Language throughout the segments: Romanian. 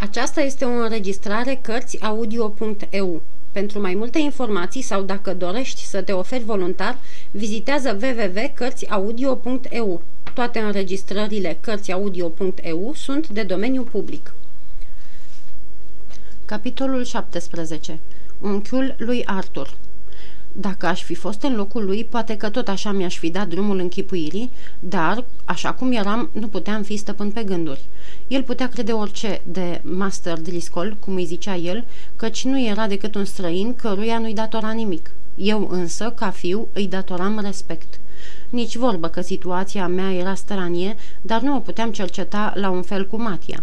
Aceasta este o înregistrare Cărțiaudio.eu. Pentru mai multe informații sau dacă dorești să te oferi voluntar, vizitează www.cărțiaudio.eu. Toate înregistrările Cărțiaudio.eu sunt de domeniu public. Capitolul 17. Unchiul lui Arthur dacă aș fi fost în locul lui, poate că tot așa mi-aș fi dat drumul închipuirii, dar, așa cum eram, nu puteam fi stăpân pe gânduri. El putea crede orice de Master Driscoll, cum îi zicea el, căci nu era decât un străin căruia nu-i datora nimic. Eu însă, ca fiu, îi datoram respect. Nici vorbă că situația mea era stranie, dar nu o puteam cerceta la un fel cu Matia.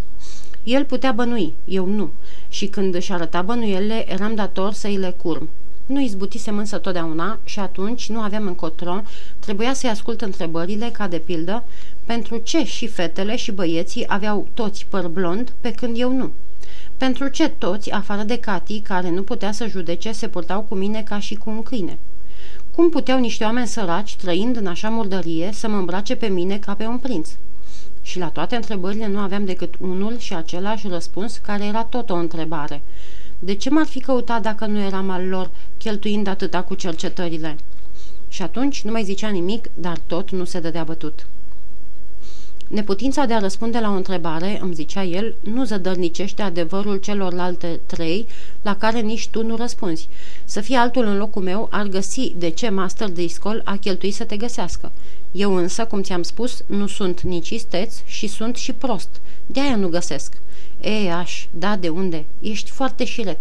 El putea bănui, eu nu, și când își arăta bănuielile, eram dator să-i le curm. Nu izbutisem însă totdeauna și atunci nu aveam încotro, trebuia să-i ascult întrebările, ca de pildă, pentru ce și fetele și băieții aveau toți păr blond, pe când eu nu. Pentru ce toți, afară de Cati, care nu putea să judece, se purtau cu mine ca și cu un câine? Cum puteau niște oameni săraci, trăind în așa murdărie, să mă îmbrace pe mine ca pe un prinț? Și la toate întrebările nu aveam decât unul și același răspuns, care era tot o întrebare. De ce m-ar fi căutat dacă nu eram al lor, cheltuind atâta cu cercetările? Și atunci nu mai zicea nimic, dar tot nu se dădea bătut. Neputința de a răspunde la o întrebare, îmi zicea el, nu zădărnicește adevărul celorlalte trei la care nici tu nu răspunzi. Să fie altul în locul meu ar găsi de ce Master Driscoll a cheltuit să te găsească. Eu însă, cum ți-am spus, nu sunt nici isteț și sunt și prost. De-aia nu găsesc. E, aș, da, de unde? Ești foarte șiret.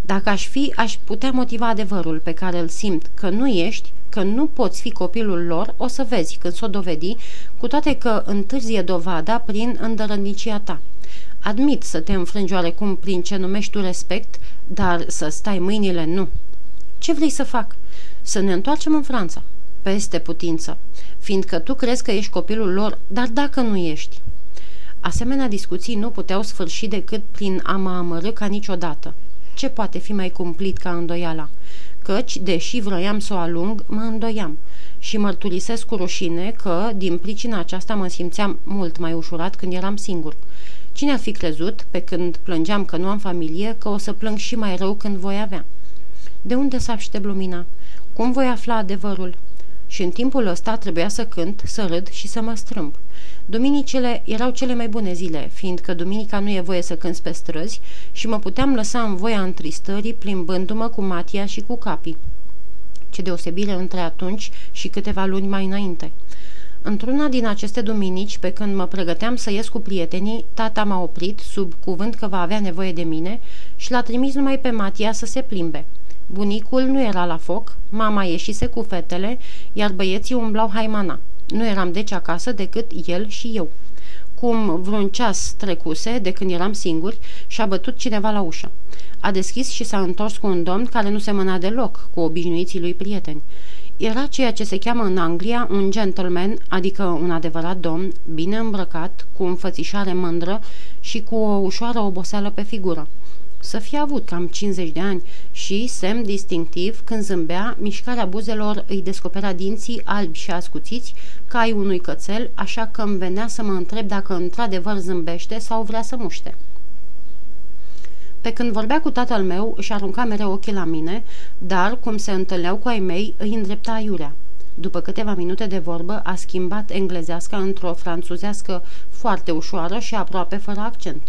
Dacă aș fi, aș putea motiva adevărul pe care îl simt, că nu ești, că nu poți fi copilul lor, o să vezi când s-o dovedi, cu toate că întârzie dovada prin îndărănicia ta. Admit să te înfrângi oarecum prin ce numești tu respect, dar să stai mâinile nu. Ce vrei să fac? Să ne întoarcem în Franța. Peste putință. Fiindcă tu crezi că ești copilul lor, dar dacă nu ești? Asemenea discuții nu puteau sfârși decât prin a mă amărâ ca niciodată. Ce poate fi mai cumplit ca îndoiala? Căci, deși vroiam să o alung, mă îndoiam și mărturisesc cu rușine că, din pricina aceasta, mă simțeam mult mai ușurat când eram singur. Cine ar fi crezut, pe când plângeam că nu am familie, că o să plâng și mai rău când voi avea? De unde să aștept lumina? Cum voi afla adevărul? Și în timpul ăsta trebuia să cânt, să râd și să mă strâmb. Duminicile erau cele mai bune zile, fiindcă duminica nu e voie să cânți pe străzi și mă puteam lăsa în voia întristării plimbându-mă cu Matia și cu capii. Ce deosebire între atunci și câteva luni mai înainte. Într-una din aceste duminici, pe când mă pregăteam să ies cu prietenii, tata m-a oprit, sub cuvânt că va avea nevoie de mine, și l-a trimis numai pe Matia să se plimbe. Bunicul nu era la foc, mama ieșise cu fetele, iar băieții umblau haimana. Nu eram deci acasă decât el și eu. Cum vreun ceas trecuse, de când eram singuri, și-a bătut cineva la ușă. A deschis și s-a întors cu un domn care nu semăna deloc cu obișnuiții lui prieteni. Era ceea ce se cheamă în Anglia un gentleman, adică un adevărat domn, bine îmbrăcat, cu înfățișare mândră și cu o ușoară oboseală pe figură să fie avut cam 50 de ani și, semn distinctiv, când zâmbea, mișcarea buzelor îi descopera dinții albi și ascuțiți ca ai unui cățel, așa că îmi venea să mă întreb dacă într-adevăr zâmbește sau vrea să muște. Pe când vorbea cu tatăl meu, își arunca mereu ochii la mine, dar, cum se întâlneau cu ai mei, îi îndrepta aiurea. După câteva minute de vorbă, a schimbat englezească într-o franțuzească foarte ușoară și aproape fără accent.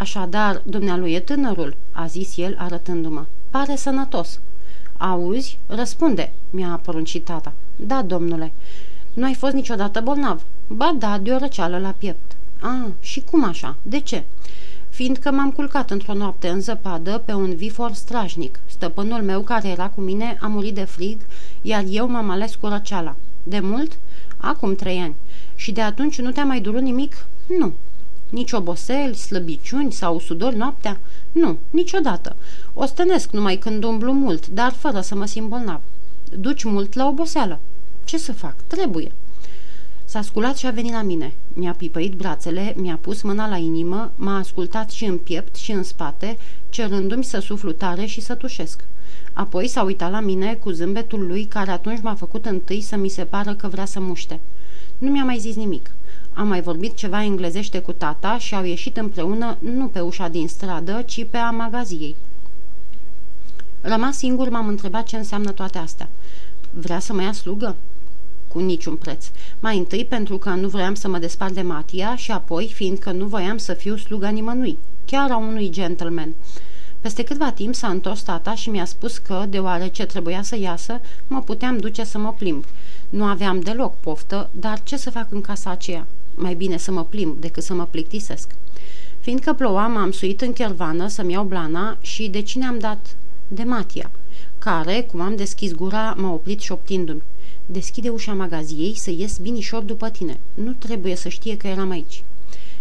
Așadar, dumnealui e tânărul, a zis el arătându-mă. Pare sănătos. Auzi? Răspunde, mi-a poruncit tata. Da, domnule. Nu ai fost niciodată bolnav? Ba da, de o răceală la piept. Ah, și cum așa? De ce? Fiindcă m-am culcat într-o noapte în zăpadă pe un vifor strajnic. Stăpânul meu care era cu mine a murit de frig, iar eu m-am ales cu răceala. De mult? Acum trei ani. Și de atunci nu te-a mai durut nimic? Nu, nici oboseli, slăbiciuni sau sudori noaptea? Nu, niciodată. O stănesc numai când umblu mult, dar fără să mă simt bolnav. Duci mult la oboseală. Ce să fac? Trebuie. S-a sculat și a venit la mine. Mi-a pipăit brațele, mi-a pus mâna la inimă, m-a ascultat și în piept și în spate, cerându-mi să suflu tare și să tușesc. Apoi s-a uitat la mine cu zâmbetul lui care atunci m-a făcut întâi să mi se pară că vrea să muște. Nu mi-a mai zis nimic. Am mai vorbit ceva englezește cu tata și au ieșit împreună nu pe ușa din stradă, ci pe a magaziei. Rămas singur, m-am întrebat ce înseamnă toate astea. Vrea să mă ia slugă? Cu niciun preț. Mai întâi pentru că nu vroiam să mă despart de Matia și apoi fiindcă nu voiam să fiu sluga nimănui, chiar a unui gentleman. Peste câtva timp s-a întors tata și mi-a spus că, deoarece trebuia să iasă, mă puteam duce să mă plimb. Nu aveam deloc poftă, dar ce să fac în casa aceea? Mai bine să mă plimb decât să mă plictisesc. Fiindcă ploua, m-am suit în chervană să-mi iau blana și de cine am dat? De Matia, care, cum am deschis gura, m-a oprit șoptindu-mi. Deschide ușa magaziei să ies binișor după tine. Nu trebuie să știe că eram aici.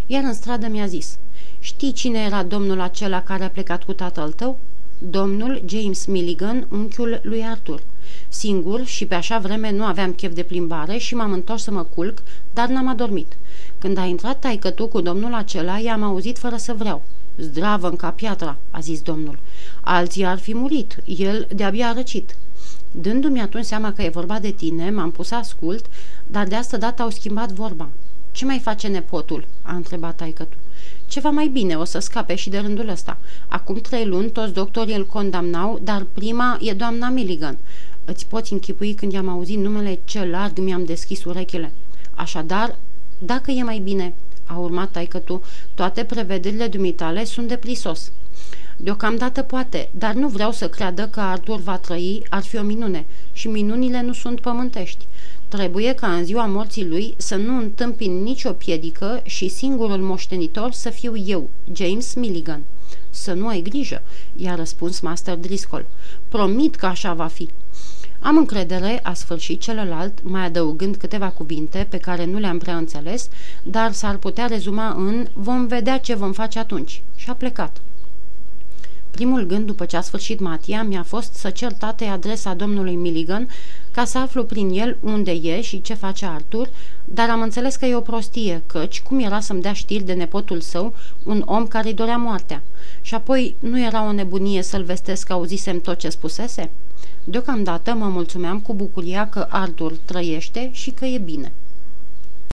Iar în stradă mi-a zis, știi cine era domnul acela care a plecat cu tatăl tău? Domnul James Milligan, unchiul lui Arthur. Singur și pe așa vreme nu aveam chef de plimbare și m-am întors să mă culc, dar n-am adormit. Când a intrat taică tu cu domnul acela, i-am auzit fără să vreau. Zdravă ca piatra, a zis domnul. Alții ar fi murit, el de-abia a răcit. Dându-mi atunci seama că e vorba de tine, m-am pus să ascult, dar de asta dată au schimbat vorba. Ce mai face nepotul?" a întrebat taică tu. Ceva mai bine, o să scape și de rândul ăsta. Acum trei luni toți doctorii îl condamnau, dar prima e doamna Milligan. Îți poți închipui când i-am auzit numele ce larg mi-am deschis urechile. Așadar, dacă e mai bine, a urmat taică tu, toate prevederile dumitale sunt de plisos. Deocamdată poate, dar nu vreau să creadă că Artur va trăi, ar fi o minune. Și minunile nu sunt pământești. Trebuie ca în ziua morții lui să nu întâmpin nicio piedică și singurul moștenitor să fiu eu, James Milligan. Să nu ai grijă, i-a răspuns Master Driscoll. Promit că așa va fi. Am încredere, a sfârșit celălalt, mai adăugând câteva cuvinte pe care nu le-am prea înțeles, dar s-ar putea rezuma în vom vedea ce vom face atunci. Și a plecat. Primul gând după ce a sfârșit Matia mi-a fost să cer tatei adresa domnului Milligan ca să aflu prin el unde e și ce face Artur, dar am înțeles că e o prostie, căci cum era să-mi dea știri de nepotul său, un om care îi dorea moartea? Și apoi nu era o nebunie să-l vestesc că auzisem tot ce spusese? Deocamdată mă mulțumeam cu bucuria că Artur trăiește și că e bine.